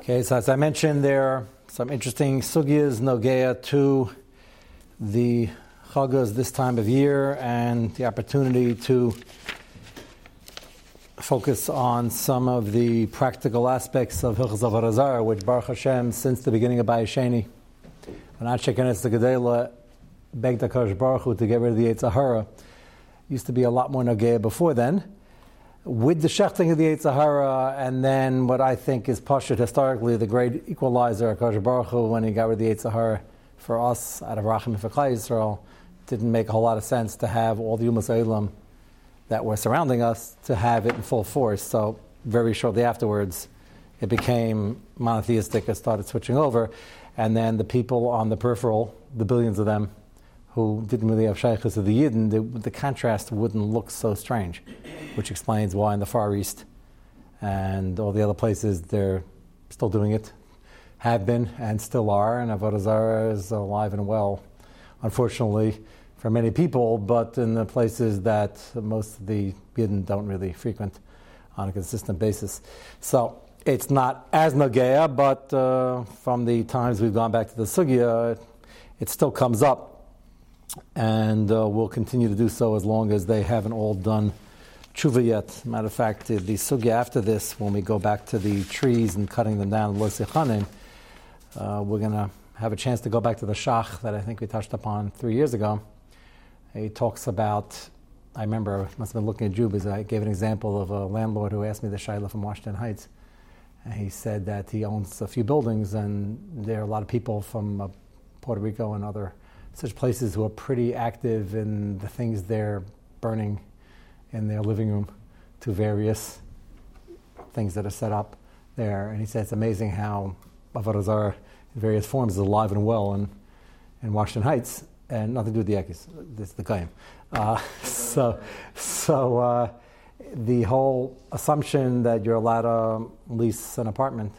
Okay, so as I mentioned, there are some interesting sugyas nogea to the chagas this time of year and the opportunity to focus on some of the practical aspects of Hilchas Avodah which Baruch Hashem, since the beginning of Bayesheni, when Anshe Knesset the Gedela begged HaKadosh Baruch Hu to get rid of the Yitzhahara, used to be a lot more nogea before then. With the shechting of the Yitzhahara, and then what I think is Pashut historically, the great equalizer, HaKadosh Baruch Hu, when he got rid of the Yitzhahara for us out of Rachim for Yisrael, didn't make a whole lot of sense to have all the Umas Eilam that were surrounding us to have it in full force. So very shortly afterwards, it became monotheistic and started switching over. And then the people on the peripheral, the billions of them, who didn't really have shaykhs of the Yidden, the, the, contrast wouldn't look so strange, which explains why in the Far East and all the other places they're still doing it, have been and still are, and Avodah Zarah is alive and well. Unfortunately, for many people, but in the places that most of the Yidden don't really frequent on a consistent basis. So it's not as Nagea, but uh, from the times we've gone back to the Sugya, it, it still comes up. And uh, we'll continue to do so as long as they haven't all done tshuva yet. Matter of fact, the, Sugya after this, when we go back to the trees and cutting them down, uh, we're going to have a chance to go back to the Shach that I think we touched upon three years ago he talks about, I remember, I must have been looking at Jubas, I gave an example of a landlord who asked me the Shaila from Washington Heights. And he said that he owns a few buildings, and there are a lot of people from uh, Puerto Rico and other such places who are pretty active in the things they're burning in their living room to various things that are set up there. And he said it's amazing how Avodah in various forms is alive and well in, in Washington Heights and nothing to do with the. This is the Kaim. Uh, so, so uh, the whole assumption that you're allowed to lease an apartment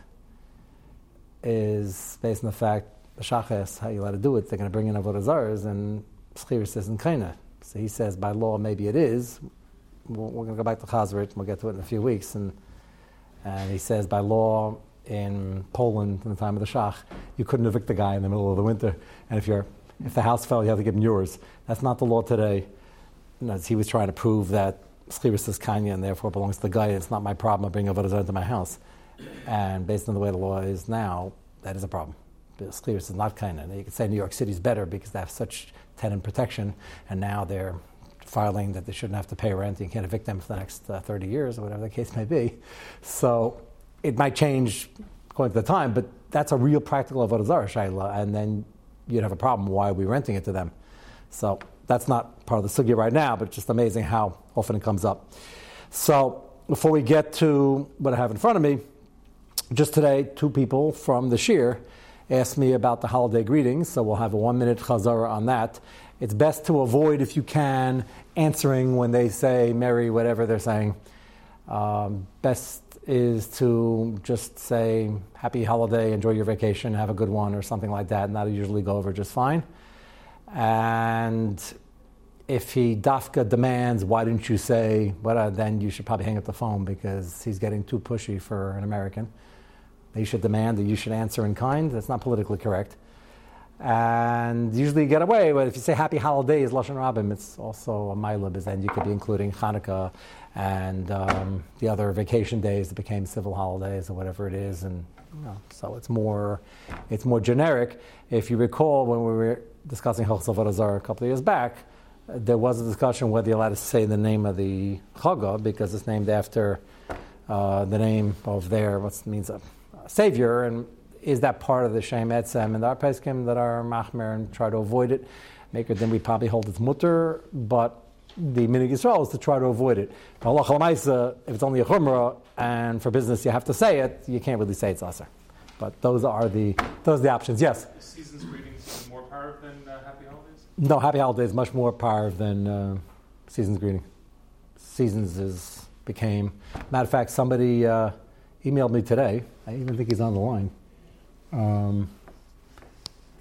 is based on the fact the Shachas, how you allowed to do it, they're going to bring in Avodah Zars, and Schir says in Kaina. So he says by law maybe it is. We're, going to go back to Chazrit, and we'll get to it in a few weeks. And, and he says by law in Poland in the time of the Shach, you couldn't evict the guy in the middle of the winter. And if you're if the house fell, you have to give him yours. That's not the law today. He was trying to prove that Schliris is Kanya and therefore belongs to the guy, it's not my problem of bringing Avodah into my house. And based on the way the law is now, that is a problem. Schliris is not Kanya. You could say New York City is better because they have such tenant protection, and now they're filing that they shouldn't have to pay rent. You can't evict them for the next uh, 30 years or whatever the case may be. So it might change according to the time, but that's a real practical avodah zarah shaila, and then you'd have a problem. Why are we renting it to them? So that's not part of the sugya right now, but it's just amazing how often it comes up. So before we get to what I have in front of me, just today, two people from the Shir asked me about the holiday greetings, so we'll have a one minute chazara on that. It's best to avoid, if you can, answering when they say Merry, whatever they're saying. Um, best is to just say happy holiday, enjoy your vacation, have a good one, or something like that, and that'll usually go over just fine. And if he dafka demands, why didn't you say, well, then you should probably hang up the phone because he's getting too pushy for an American. He should demand that you should answer in kind. That's not politically correct. And usually you get away, but if you say happy holidays, Lashon Rabbim, it's also a milib, and you could be including Hanukkah and um, the other vacation days that became civil holidays or whatever it is, and you know, so it's more it's more generic. If you recall, when we were discussing Chochz Avodah a couple of years back, there was a discussion whether you're allowed to say the name of the Chaga because it's named after uh, the name of their what means savior, and is that part of the Shem Etzem? And are peskim that are machmer and try to avoid it. Make it then we probably hold it's mutter, but the minig Yisrael is to try to avoid it. if it's only a chumrah and for business you have to say it, you can't really say it's aser. But those are the those are the options. Yes. Seasons greetings more power than uh, happy holidays. No, happy holidays much more power than uh, seasons greeting. Seasons is became. Matter of fact, somebody uh, emailed me today. I even think he's on the line. Um,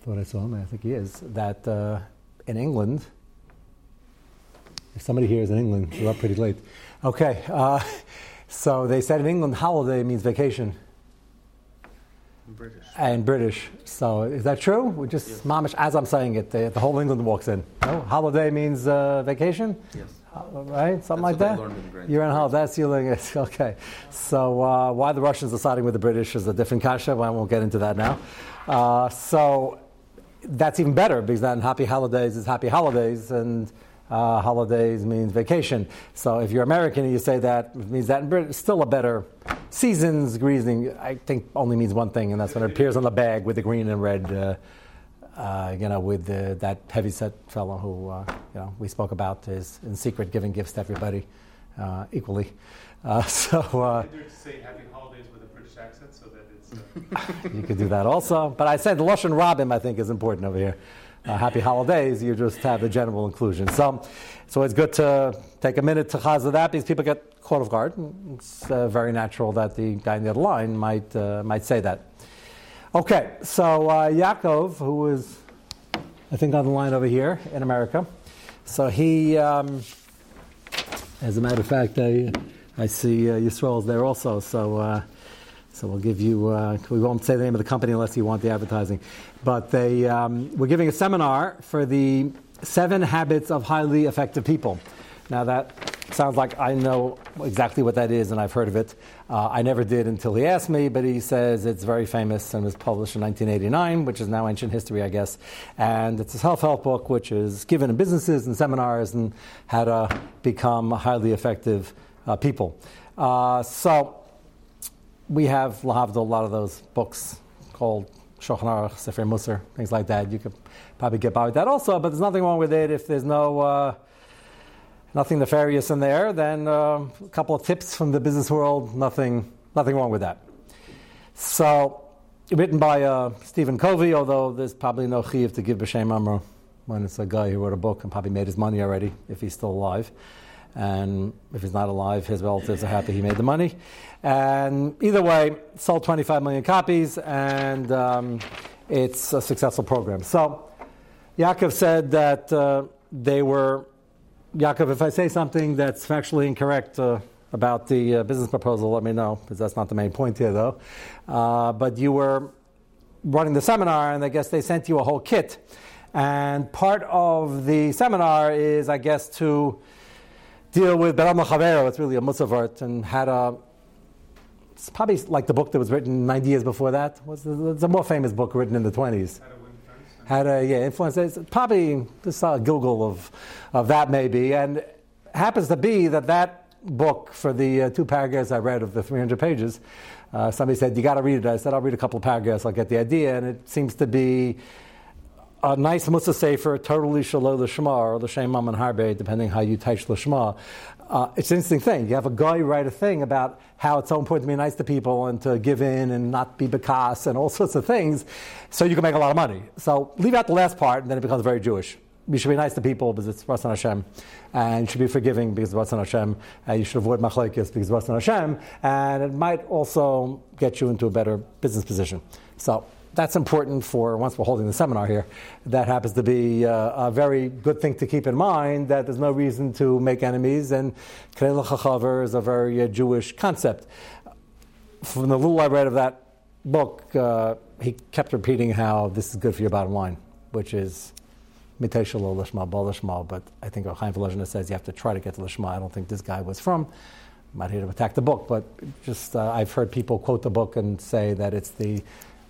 thought I saw him. I think he is. That uh, in England if somebody here is in England, we're up pretty late. Okay, uh, so they said in England, holiday means vacation. British. and British. So is that true? We just Yes. mamish as I'm saying it, the, the whole England walks in. No, holiday means uh, vacation, Yes. Uh, right? Something like that. what I learned in grade You're school. holiday. That's your language. Okay. So uh, why the Russians are siding with the British is a different kasha. Well, I won't get into that now. Uh, so that's even better because then happy holidays is happy holidays and uh, holidays means vacation. So if you're American and you say that, it means that in Britain, it's still a better seasons greasing. I think only means one thing, and that's when it appears on the bag with the green and red. Uh, you know, with uh, that heavyset fellow who uh, you know we spoke about is in secret giving gifts to everybody uh, equally. Uh, so uh, to say happy holidays with a British accent so that it's. Uh, you could do that also. But I said the Lush and Robin, I think, is important over here. Uh, happy holidays, you just have the general inclusion. So, so it's good to take a minute to chazah that because people get caught off guard. It's uh, very natural that the guy in the other line might, uh, might say that. Okay, so uh, Yaakov, who is, I think, on the line over here in America, so he, um, as a matter of fact, I, I see uh, Yisrael's there also. So. Uh, so we'll give you, uh, we won't say the name of the company unless you want the advertising. But they, um, we're giving a seminar for the seven habits of highly effective people. Now that sounds like I know exactly what that is and I've heard of it. Uh, I never did until he asked me, but he says it's very famous and was published in 1989, which is now ancient history, I guess. And it's a self-help book which is given in businesses and seminars and how to become highly effective uh, people. Uh, so we have a lot of those books called Shulchan Aruch, Sefer Musar, things like that. You could probably get by with that also, but there's nothing wrong with it if there's no uh, nothing nefarious in there. Then uh, a couple of tips from the business world, nothing nothing wrong with that. So, written by uh, Stephen Covey, although there's probably no chiv to give b'shem amro when it's a guy who wrote a book and probably made his money already if he's still alive. And if he's not alive, his relatives are happy he made the money. And either way, sold 25 million copies, and um, it's a successful program. So, Yaakov said that uh, they were, Yaakov, if I say something that's factually incorrect uh, about the uh, business proposal, let me know, because that's not the main point here, though. Uh, but you were running the seminar, and I guess they sent you a whole kit. And part of the seminar is, I guess, to deal with Beram Chavero, it's really a Musavart, and had a, it's probably like the book that was written 90 years before that. It's a more famous book written in the 20s. Had a, yeah, influence. It's probably just a Google of, of that maybe. And happens to be that that book, for the uh, two paragraphs I read of the 300 pages, uh, somebody said, You got to read it. I said, I'll read a couple of paragraphs, I'll get the idea. And it seems to be a nice Musa Sefer, totally Shalom Lashma, or L'Shem Mam and Harbe, depending how you touch Lashma. Uh, it's an interesting thing. You have a guy write a thing about how it's so important to be nice to people and to give in and not be bekas and all sorts of things, so you can make a lot of money. So leave out the last part, and then it becomes very Jewish. You should be nice to people because it's Rasan Hashem, and you should be forgiving because Rasan Hashem, and you should avoid machlekes because Rasan Hashem, and it might also get you into a better business position. So that's important for once we're holding the seminar here. That happens to be uh, a very good thing to keep in mind that there's no reason to make enemies, and Knei Chachaver is a very uh, Jewish concept. From the little I read of that book, uh, he kept repeating how this is good for your bottom line, which is miteshel lishma lishma. But I think Chaim Volozhiner says you have to try to get to lishma. I don't think this guy was from. I'm not here to attack the book, but just uh, I've heard people quote the book and say that it's the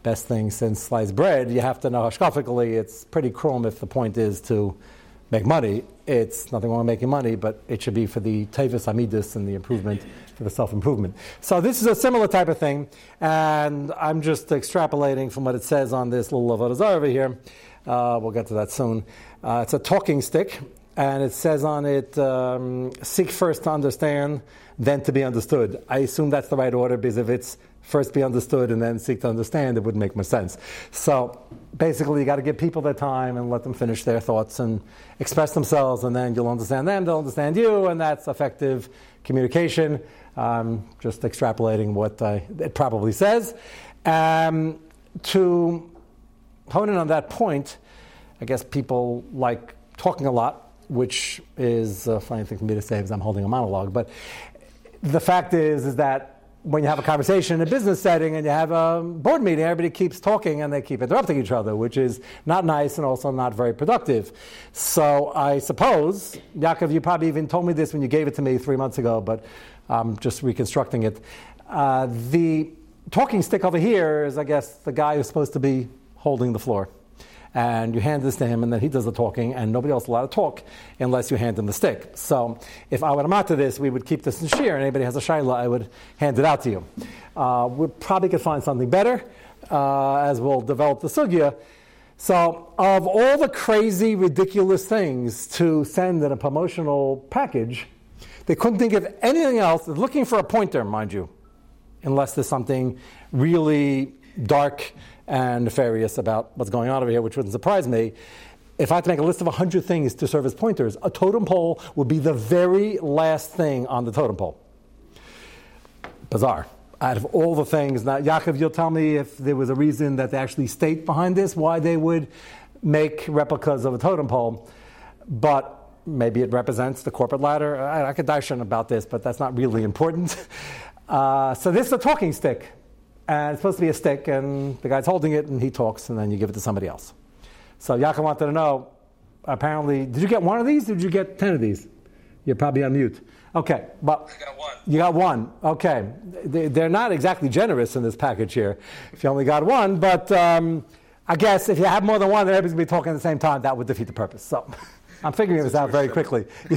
best thing since sliced bread. You have to know hashkafically it's pretty cruel if the point is to make money. It's nothing wrong with making money, but it should be for the tavis amidus and the improvement, for the self improvement. So this is a similar type of thing, and I'm just extrapolating from what it says on this little avodah over here. Uh, we'll get to that soon. Uh, it's a talking stick, and it says on it, um, "Seek first to understand, then to be understood." I assume that's the right order because if it's first be understood and then seek to understand, it wouldn't make much sense. So basically, you got to give people their time and let them finish their thoughts and express themselves, and then you'll understand them, they'll understand you, and that's effective communication. Um, just extrapolating what uh, it probably says. Um, to hone in on that point, I guess people like talking a lot, which is a funny thing for me to say because I'm holding a monologue. But the fact is, is that when you have a conversation in a business setting and you have a board meeting, everybody keeps talking and they keep interrupting each other, which is not nice and also not very productive. So I suppose, Yaakov, you probably even told me this when you gave it to me three months ago, but I'm just reconstructing it. Uh, the talking stick over here is, I guess, the guy who's supposed to be holding the floor and you hand this to him, and then he does the talking, and nobody else allowed to talk unless you hand him the stick. So if I were to matter this, we would keep this in shir, and anybody has a shaila, I would hand it out to you. Uh, we probably could find something better uh, as we'll develop the sugya. So, of all the crazy, ridiculous things to send in a promotional package, they couldn't think of anything else. Looking for a pointer, mind you, unless there's something really dark and nefarious about what's going on over here, which wouldn't surprise me. If I had to make a list of 100 things to serve as pointers, a totem pole would be the very last thing on the totem pole. Bizarre. Out of all the things, now, Yaakov, you'll tell me if there was a reason that they actually state behind this, why they would make replicas of a totem pole. But maybe it represents the corporate ladder. I, I could darshan about this, but that's not really important. Uh, so this is a talking stick and it's supposed to be a stick, and the guy's holding it, and he talks, and then you give it to somebody else. So Yaakov wanted to know, apparently, did you get one of these? did you get ten of these? You're probably on mute. Okay, but I got one. You got one. Okay, they're not exactly generous in this package here. If you only got one, but um, I guess if you have more than one, then everybody's gonna be talking at the same time. That would defeat the purpose. So. I'm figuring this out very quickly.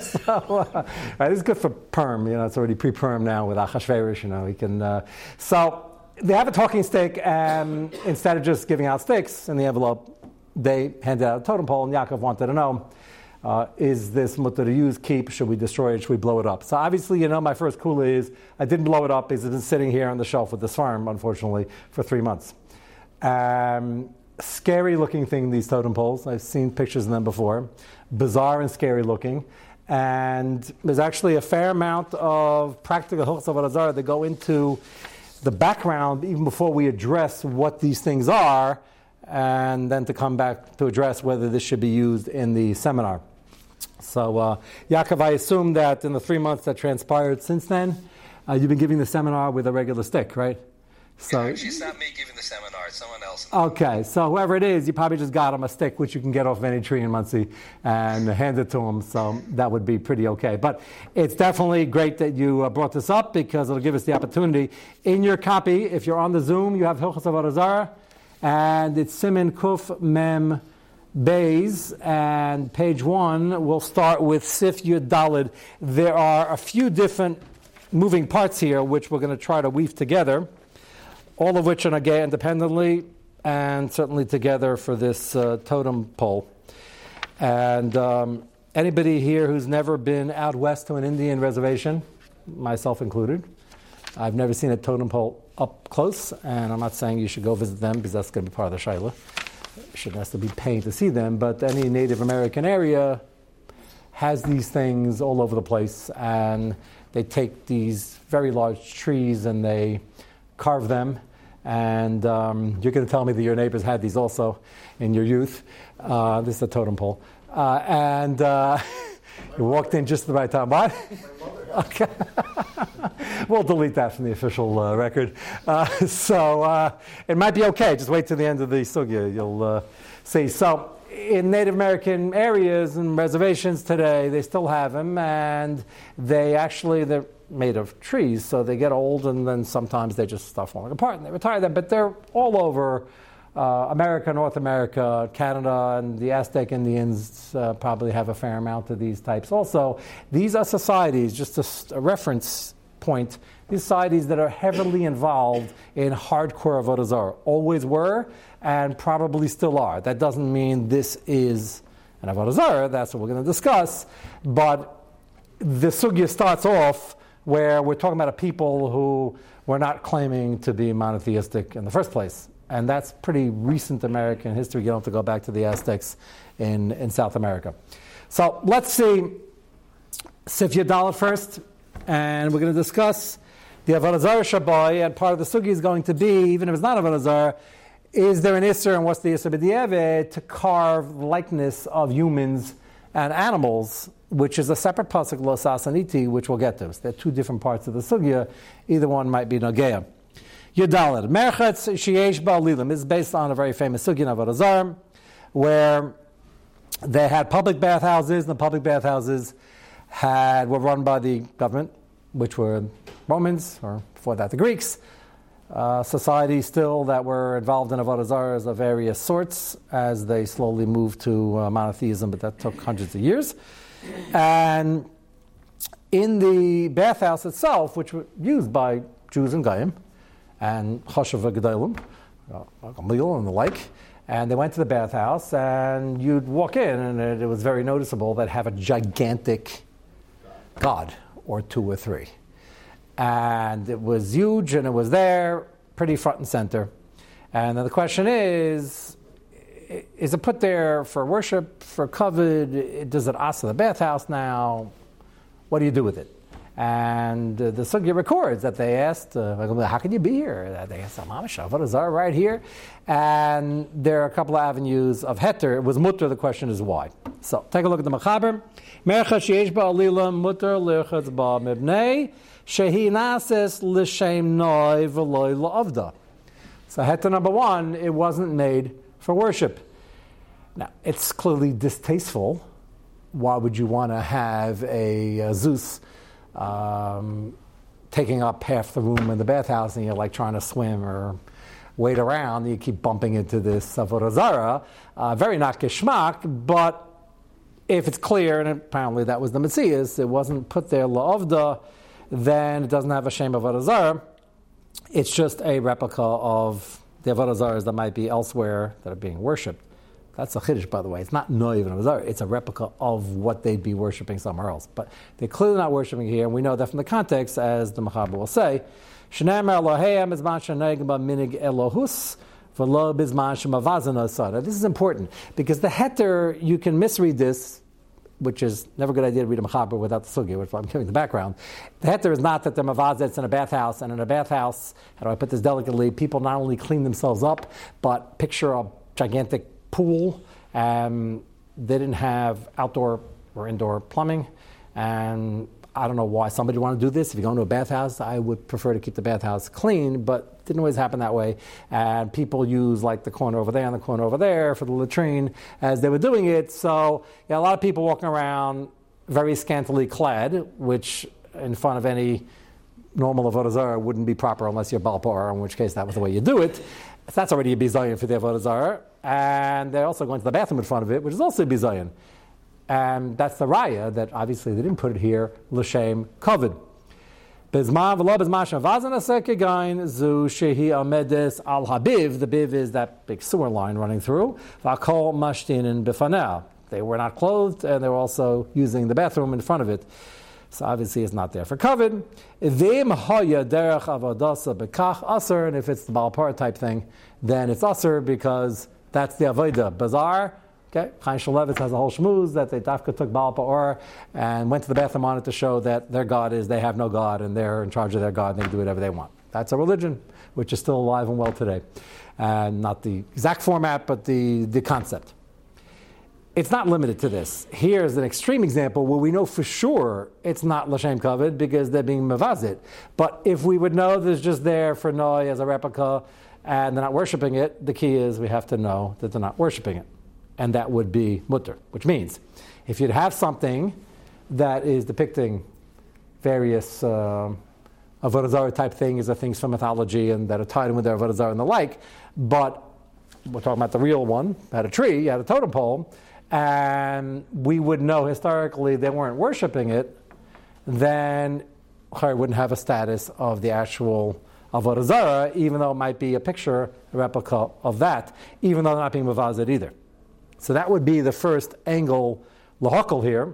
so, uh, right, this is good for perm. You know, it's already pre-perm now with Achashverosh. You know, we can. Uh, so they have a talking stick, and instead of just giving out sticks in the envelope, they handed out a totem pole. And Yaakov wanted to know. Uh, is this mutter to use, keep? Should we destroy it? Should we blow it up? So obviously, you know, my first kula is I didn't blow it up because it's been sitting here on the shelf with this farm, unfortunately, for three months. Um, scary looking thing, these totem poles. I've seen pictures of them before. Bizarre and scary looking. And there's actually a fair amount of practical Azar that go into the background even before we address what these things are, and then to come back to address whether this should be used in the seminar. So, uh, Yaakov, I assume that in the three months that transpired since then, uh, you've been giving the seminar with a regular stick, right? So yeah, actually, it's not me giving the seminar; it's someone else. Okay, so whoever it is, you probably just got him a stick, which you can get off any tree in Monsey, and hand it to him. So that would be pretty okay. But it's definitely great that you uh, brought this up because it'll give us the opportunity. In your copy, if you're on the Zoom, you have Hilchas Avodah and it's Simin Kuf Mem. Bays and page one, we'll start with Sif Yud Dalid. There are a few different moving parts here which we're going to try to weave together all of which are nagay independently and certainly together for this uh, totem pole. And um, anybody here who's never been out west to an Indian reservation, myself included, I've never seen a totem pole up close, and I'm not saying you should go visit them because that's going to be part of the shaila. Shouldn't to be paying to see them, but any Native American area has these things all over the place, and they take these very large trees and they carve them. And um, you're going to tell me that your neighbors had these also in your youth. Uh, this is a totem pole. Uh, and uh, you walked in just the right time. What? Okay. we'll delete that from the official uh, record. Uh, so uh, it might be okay. Just wait till the end of the sugya. You'll see. So in Native American areas and reservations today, they still have them, and they actually they're made of trees, so they get old, and then sometimes they just start falling apart, and they retire them. But they're all over uh, America, North America, Canada, and the Aztec Indians uh, probably have a fair amount of these types. Also, these are societies. Just a, a reference point. These societies that are heavily involved in hardcore avodah always were, and probably still are. That doesn't mean this is an avodah. That's what we're going to discuss, but the sugya starts off where we're talking about a people who were not claiming to be monotheistic in the first place. And that's pretty recent American history. You don't have to go back to the Aztecs in, in South America. So let's see Sif Yadalit first, and we're going to discuss the Avodah Zarah and part of the sugi is going to be, even if it's not Avodah Zarah, is there an Isser, and what's the Isser to carve likeness of humans and animals which is a separate pasuk lo sasaniti, which we'll get to. So there are two different parts of the sugya. Either one might be nagea. Yudalid merchatz sheyesh ba'alilim is based on a very famous sugya of Avodah where they had public bathhouses. And the public bathhouses had were run by the government, which were Romans, or before that the Greeks. Uh, societies still that were involved in avodah zaras of various sorts as they slowly moved to uh, monotheism, but that took hundreds of years. And in the bathhouse itself, which was used by Jews and Goyim, and Choshev Gedolim, uh, like a meal and the like, and they went to the bathhouse, and you'd walk in, and it, it was very noticeable that have a gigantic god or two or three and it was huge and it was there, pretty front and center. And then the question is, is it put there for worship, for covet? Does it ask the bathhouse now? What do you do with it? And uh, the Sugya records that they asked, uh, how can you be here? They asked, what is that right here? And there are a couple of avenues of heter. It was mutter, the question is why. So take a look at the Machaber. Mercha sheyesh ba'alila mutter lirchatz ba'mibnei shehi nases l'shem noi v'loy la'avda. So heter number one, it wasn't made for worship. Now, it's clearly distasteful. Why would you want to have a, a Zeus um, taking up half the room in the bathhouse and you're like trying to swim or wait around, and you keep bumping into this avodah. Uh, very not geschmack, but if it's clear, and apparently that was the Messias, it wasn't put there la'avda, then it doesn't have a shame of avodah zara. It's just a replica of the avodah that might be elsewhere that are being worshipped. That's a chiddush, by the way. It's not noiv and azar. It's a replica of what they'd be worshiping somewhere else. But they're clearly not worshiping here, and we know that from the context, as the Machaber will say. This is important because the heter, you can misread this, which is never a good idea to read a Machaber without the Sugya, which I'm giving the background. The heter is not that they're mavazets in a bathhouse, and in a bathhouse, how do I put this delicately, people not only clean themselves up, but picture a gigantic pool. Um, they didn't have outdoor or indoor plumbing, and I don't know why somebody would want to do this. If you go into a bathhouse, I would prefer to keep the bathhouse clean, but it didn't always happen that way. And people use like the corner over there and the corner over there for the latrine as they were doing it. So yeah, a lot of people walking around very scantily clad, which in front of any normal avodah zarah wouldn't be proper unless you're balpar, in which case that was the way you do it. That's already a bizayin for the avodah zarah and they're also going to the bathroom in front of it, which is also a bizayin. And that's the raya that obviously they didn't put it here, l'shem covered. The biv is that big sewer line running through. They were not clothed, and they were also using the bathroom in front of it. So obviously it's not there for covet. Avodasa bekach and if it's the balpar type thing, then it's aser because that's the Avodah. Bazaar, okay, Chaim Shmulevitz has a whole shmooze that they dafka took Baal Pa'or and went to the bathroom on it to show that their God is, they have no God and they're in charge of their God and they can do whatever they want. That's a religion which is still alive and well today. And not the exact format, but the, the concept. It's not limited to this. Here's an extreme example where we know for sure it's not Lashem Kavod because they're being Mavazit. But if we would know there's just there for Noi as a replica, and they're not worshiping it, the key is we have to know that they're not worshiping it. And that would be mutter, which means if you'd have something that is depicting various uh, type things or things from mythology and that are tied in with their and the like, but we're talking about the real one, had a tree, had a totem pole, and we would know historically they weren't worshiping it, then it wouldn't have a status of the actual avodazara, even though it might be a picture, a replica of that, even though they're not being Mavazid either. So that would be the first angle, lahakal here.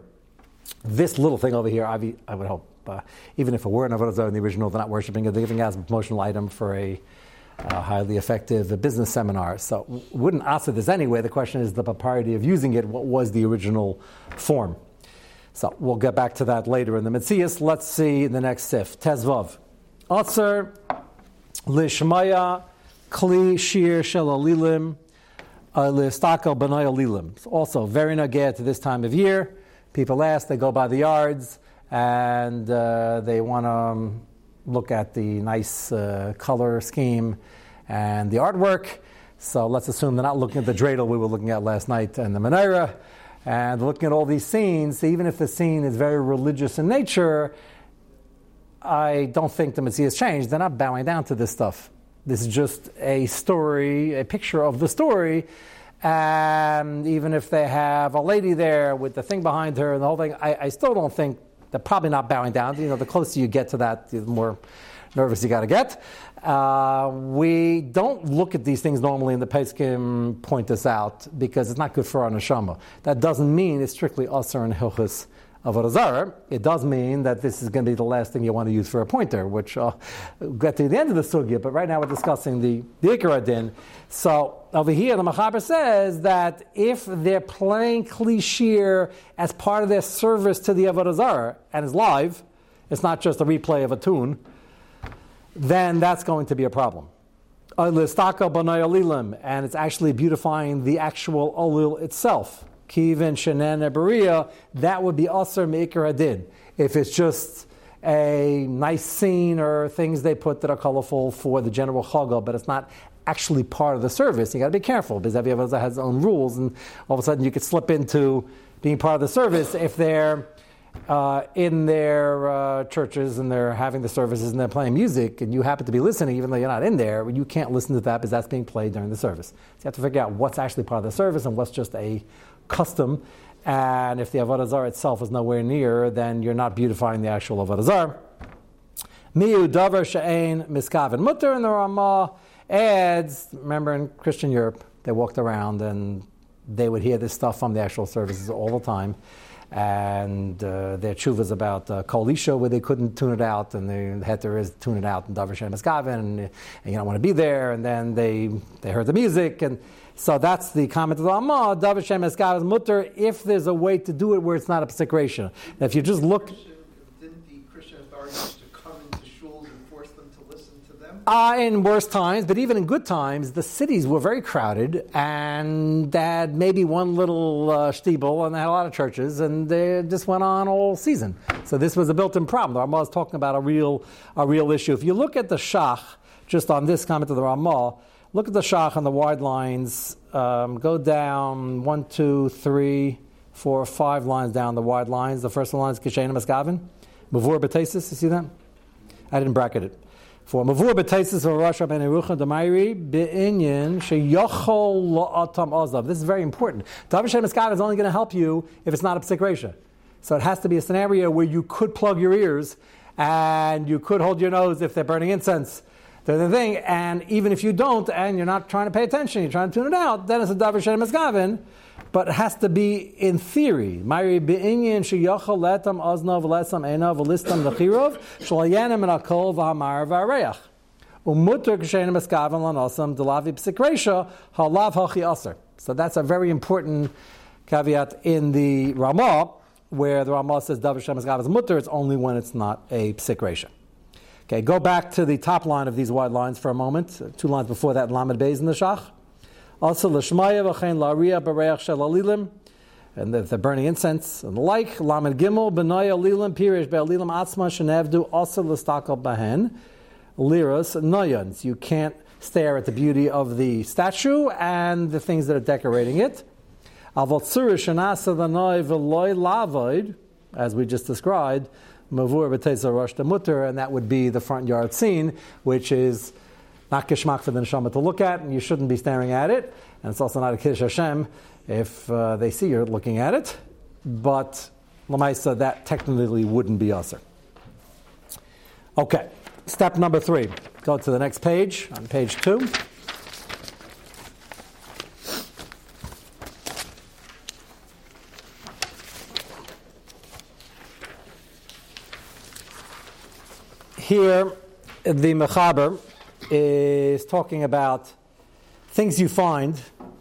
This little thing over here, I, I would hope, uh, even if it were an Avodah in the original, they're not worshiping it, they're giving it as a promotional item for a uh, highly effective business seminar. So wouldn't answer this anyway. The question is the propriety of using it. What was the original form? So we'll get back to that later in the Mitzias. Let's see the next sif. Tezvav. Otzer Lishmaya Kli Shir Shel Uh, Listakel B'nai Alilim. Also very nageh to this time of year. People ask, they go by the yards, and uh, they want to um, look at the nice uh, color scheme and the artwork. So let's assume they're not looking at the dreidel we were looking at last night and the menorah, and looking at all these scenes. Even if the scene is very religious in nature, I don't think the Messiah has changed. They're not bowing down to this stuff. This is just a story, a picture of the story. And even if they have a lady there with the thing behind her and the whole thing, I, I still don't think they're probably not bowing down. You know, the closer you get to that, the more nervous you got to get. Uh, we don't look at these things normally, and the Peskim point this out because it's not good for our neshama. That doesn't mean it's strictly usher and hilchus of Zarah. It does mean that this is going to be the last thing you want to use for a pointer, which uh, I'll get to the end of the sugya. But right now we're discussing the the Ikra din. So over here, the Machaber says that if they're playing klishir as part of their service to the Avodah Zarah and is live, it's not just a replay of a tune, then that's going to be a problem. Uh, and it's actually beautifying the actual olil itself. Kivin Shanan Beria, that would be Aser Maker Adin. If it's just a nice scene or things they put that are colorful for the general chagah, but it's not actually part of the service. You got to be careful because every other has its own rules, and all of a sudden you could slip into being part of the service if they're uh, in their uh, churches and they're having the services and they're playing music, and you happen to be listening, even though you're not in there, you can't listen to that because that's being played during the service. So you have to figure out what's actually part of the service and what's just a custom. And if the Avodah Zarah itself is nowhere near, then you're not beautifying the actual Avodah Zarah. Miu davar she'ein miskaven mutter, and the Ramah adds, remember in Christian Europe, they walked around and they would hear this stuff from the actual services all the time. And uh, their chuvas about uh, where they couldn't tune it out, and they had to tune it out in Davar Shem Miskaven, and, and you don't want to be there. And then they, they heard the music, and so that's the comment of the Ramah. David Shem Eskav is mutter if there's a way to do it where it's not a psikration. If you just look. Didn't the Christian authorities to come into shuls and force them to listen to them? Uh, in worse times, but even in good times, the cities were very crowded and they had maybe one little uh, and they had a lot of churches and they just went on all season. So this was a built in problem. The Ramah is talking about a real, a real issue. If you look at the Shach, just on this comment of the Ramah, Look at the Shach on the wide lines. Um, go down one, two, three, four, five lines down the wide lines. The first line is Kishanim Esgavin. Mavur Betesis, you see that? I didn't bracket it. For Mavur Betesis of Rosh Ben Erucha Damairi Be'inyan Sheyochol La'atam Ozav. This is very important. David Shem is only going to help you if it's not a psikration. So it has to be a scenario where you could plug your ears and you could hold your nose if they're burning incense they're the thing, and even if you don't, and you're not trying to pay attention, you're trying to tune it out, then it's a davar shem esgavin, but it has to be in theory. So that's a very important caveat in the Ramah, where the Ramah says davar shem esgavin is mutter. It's only when it's not a psikresha. Okay, go back to the top line of these wide lines for a moment. Uh, two lines before that, Lamed Beis in the Shach. Also, Lishmaya v'chein la'ariya b'reach shel alilim, and the, the, burning incense and the like. Lamed Gimel b'noya lilim pirish be'alilim atzma shenevdu also l'stakal bahen liras noyans. You can't stare at the beauty of the statue and the things that are decorating it. Avot surish anasa v'noy v'loy lavoid, as we just described, Mavur B'Teza Rosh Mutter, and that would be the front yard scene, which is not kishmak for the neshama to look at, and you shouldn't be staring at it. And it's also not a kiddush Hashem if uh, they see you're looking at it. But Lamaisa, that technically wouldn't be usher. Okay, step number three. Go to the next page, on page two. Here the Mechaber is talking about things you find,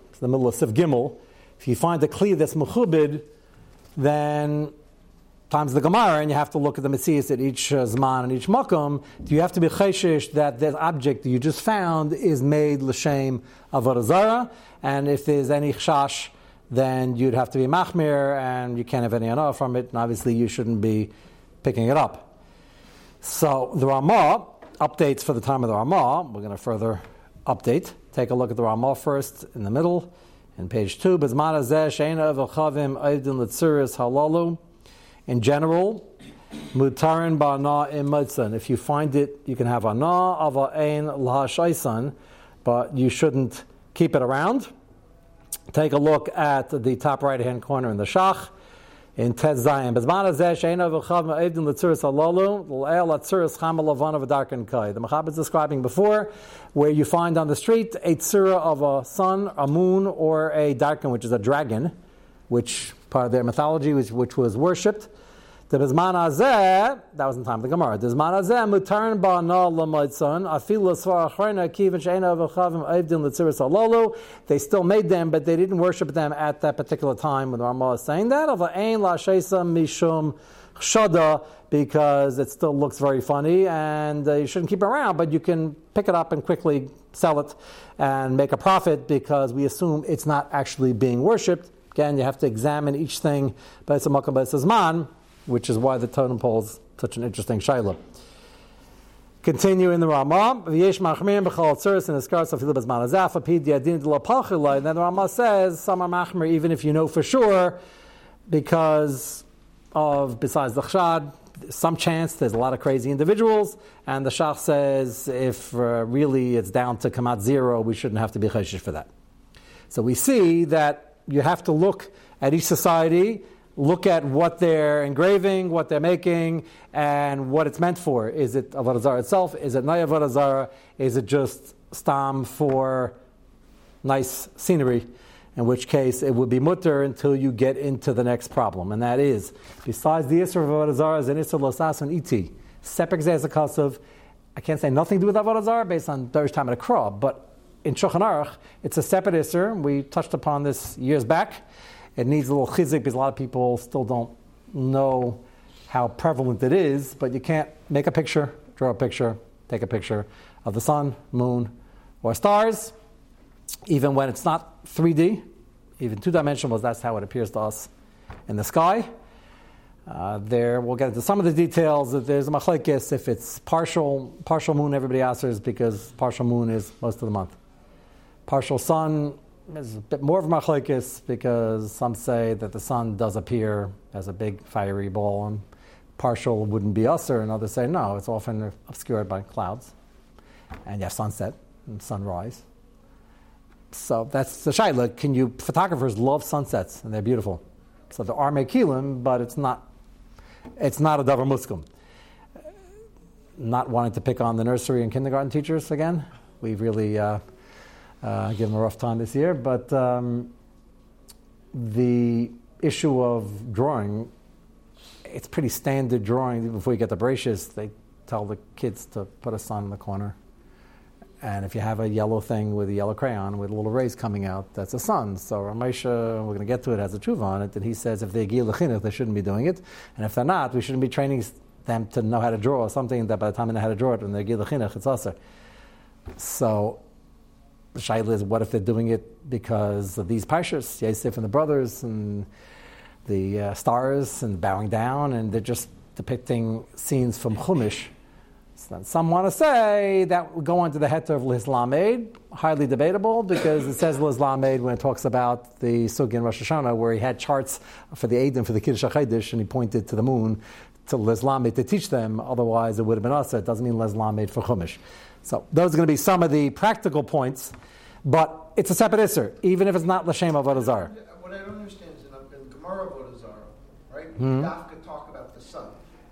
it's the middle of Siv Gimel. If you find a Kli that's Mechubid, then times the Gemara, and you have to look at the Messias at each uh, Zman and each Makom, do you have to be Cheshish that that object that you just found is made L'Shem Avodah Zarah, and if there's any Chash then you'd have to be machmir, and you can't have any anah from it, and obviously you shouldn't be picking it up. So the Ramah updates for the time of the Ramah. We're going to further update. Take a look at the Ramah first in the middle, in page two. In general, mutarin ba'ana im If you find it, you can have ana of ein lahashaisan, but you shouldn't keep it around. Take a look at the top right hand corner in the Shach in Ted Zion. Bezman azeh she'ena v'chav ma'evdin l'tzuris halalu l'el atzuris chama lavon of a kai. The Machab is describing before where you find on the street a tzura of a sun, a moon, or a darken, which is a dragon, which part of their mythology, which, which was worshipped. The Bizman Azeh, that was in time of the Gemara. The Bizman Azeh, Mutarn Ba'ana Lamaitson, Afilu Svar Achrena, Kivin Sheina V'chavim Avdin L'tziris Alolu. They still made them, but they didn't worship them at that particular time when the Ramah is saying that. Of Ein La Mishum Shada, because it still looks very funny and uh, you shouldn't keep it around, but you can pick it up and quickly sell it and make a profit because we assume it's not actually being worshipped. Again, you have to examine each thing, but it's a makam, but it's man which is why the totem pole is such an interesting shaila. Continue in the Ramah, and And then the Ramah says, some are machmir even if you know for sure, because of, besides the chshad, some chance there's a lot of crazy individuals, and the Shach says if uh, really it's down to out zero, we shouldn't have to be cheshish for that. So we see that you have to look at each society look at what they're engraving, what they're making, and what it's meant for. Is it Avodah Zarah itself? Is it Naya Avodah Zarah? Is it just stam for nice scenery? In which case, it would be mutter until you get into the next problem, and that is, besides the Isra of Avodah Zarah, is an Isra Losas and Iti. Separate Zezakasav, I can't say nothing to do with Avodah Zarah based on Darish time at a but in Shulchan Aruch, it's a separate Isra. We touched upon this years back it needs a little chizik because a lot of people still don't know how prevalent it is, but you can't make a picture, draw a picture, take a picture of the sun, moon, or stars, even when it's not 3D, even two dimensional, that's how it appears to us in the sky. Uh, there, we'll get into some of the details. If there's a machlekes if it's partial partial moon. Everybody answers because partial moon is most of the month. Partial sun, there's a bit more of machlekes because some say that the sun does appear as a big fiery ball and partial wouldn't be usher, and others say no, it's often obscured by clouds. And you have sunset and sunrise. So that's the shaila. Can you photographers love sunsets and they're beautiful. So there are mekilim, but it's not it's not a davar muskum. Not wanting to pick on the nursery and kindergarten teachers again. We've really uh, uh, give them a rough time this year, but um, the issue of drawing, it's pretty standard drawing. Before you get the brushes, they tell the kids to put a sun in the corner. And if you have a yellow thing with a yellow crayon with little rays coming out, that's a sun. So Ramesha, we're going to get to it, has a tshuva on it, and he says if they're gil they shouldn't be doing it. And if they're not, we shouldn't be training them to know how to draw something that by the time they know how to draw it, when they're gil it's also. So the shaila is what if they're doing it because of these parshas, Yosef and the brothers and the uh, stars and bowing down, and they're just depicting scenes from Chumash. So some want to say that would go into the heter of Lislamed, highly debatable because it says Lislamed when it talks about the Sugi in Rosh Hashanah, where he had charts for the Eidim, for the Kiddush HaChaydish, and he pointed to the moon to Lislamed to teach them, otherwise it would have been us. It doesn't mean Lislamed for Chumash. So those are going to be some of the practical points, but it's a separate isser, even if it's not l'shem avodah zarah. What I don't understand is in, in Gemara avodah zarah, right? Mm-hmm. Dafka talk about the sun,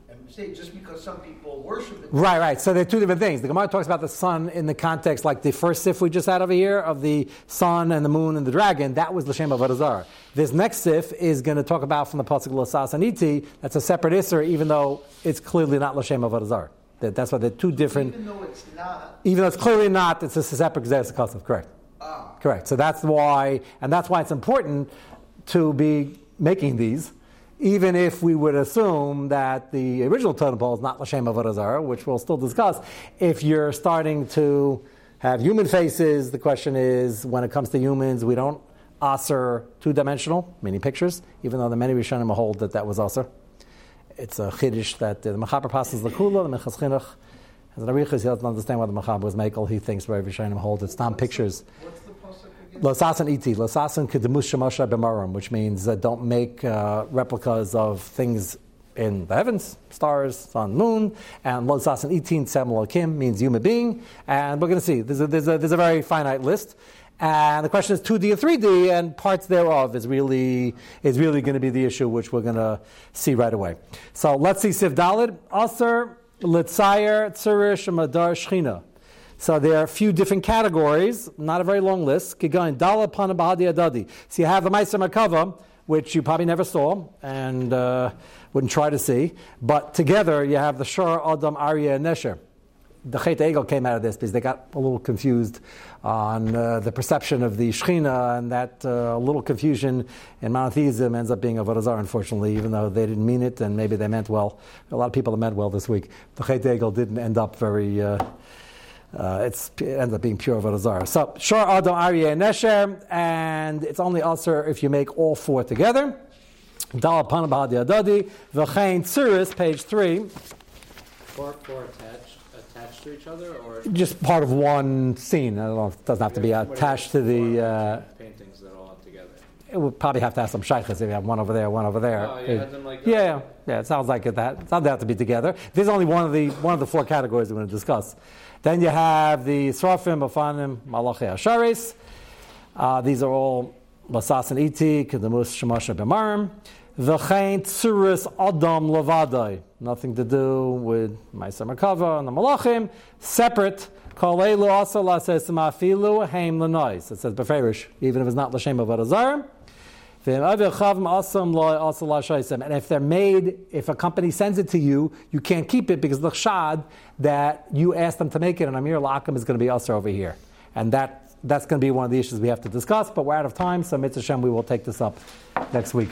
and say just because some people worship it. Right, right. So they're two different things. The Gemara talks about the sun in the context, like the first sif we just had over here of the sun and the moon and the dragon. That was l'shem avodah zarah. This next sif is going to talk about from the pasuk l'sas aniti. That's a separate isser, even though it's clearly not l'shem avodah zarah. That, that's why they're two different. Even though it's not. Even though it's clearly not, it's a separate Gzeres correct. Ah. Correct. So that's why, and that's why it's important to be making these, even if we would assume that the original totem pole is not Lashem Avodah which we'll still discuss. If you're starting to have human faces, the question is, when it comes to humans, we don't aser two dimensional, meaning pictures, even though the many Rishonim hold that that was aser. It's a chiddush that the Mechaber passes the kula, the Minchas Chinuch. As an Arichas, he doesn't understand why the Mechaber was Mekel. He thinks where Rishonim holds it's not pictures. What's the pasuk again? Losasan iti, losasan kedemus shemasha which means uh, don't make uh, replicas of things in the heavens, stars, sun, moon, and losasan itin kim means human being, and we're going to see there's a, there's, a, there's a very finite list. And the question is 2D or 3D, and parts thereof is really is really going to be the issue, which we're going to see right away. So let's see Siv Dalid, Aser, Litzayer, Tsurish, Madar, Shechina. So there are a few different categories, not a very long list. Kigain Dala Pana Bahadi Adadi. So you have the Meiser Merkava, which you probably never saw and uh, wouldn't try to see. But together you have the Shor Adam Arya and Nesher. The Chet Egel came out of this because they got a little confused on uh, the perception of the Shechina, and that uh, little confusion in monotheism ends up being a Varazar, unfortunately, even though they didn't mean it and maybe they meant well. A lot of people have meant well this week. The Chet Egel didn't end up very. Uh, uh, it ends up being pure Varazar. So, Shor Adam Aryeh Nesher, and it's only also if you make all four together. Dal Pan Bahadi Adadi, V'chein Tzuris, page 3. Four, four attached, attached to each other, or just part of one scene. I don't know, it doesn't have to be attached to the. Uh, paintings that all together? it would probably have to have some shaykhs if you have one over there, one over there. Oh, them like yeah, yeah, it sounds like it, that. It doesn't have to be together. This is only one of the one of the four categories we're going to discuss. Then you have the Srafim, Bafanim, Malachi Asharis. Uh, these are all Lasas and Iti, Kedemus Shemasha B'marim. V'chein Tsuris Adam Lavadai. Nothing to do with Meiser Merkava and the Malachim. Separate. It says Beferish, even if it's not Lashem of Azarim. And if they're made, if a company sends it to you, you can't keep it because the chshad that you asked them to make it, and Amir Lakam is going to be usher over here. And that, that's going to be one of the issues we have to discuss, but we're out of time, so Mitzvah Shem, we will take this up next week.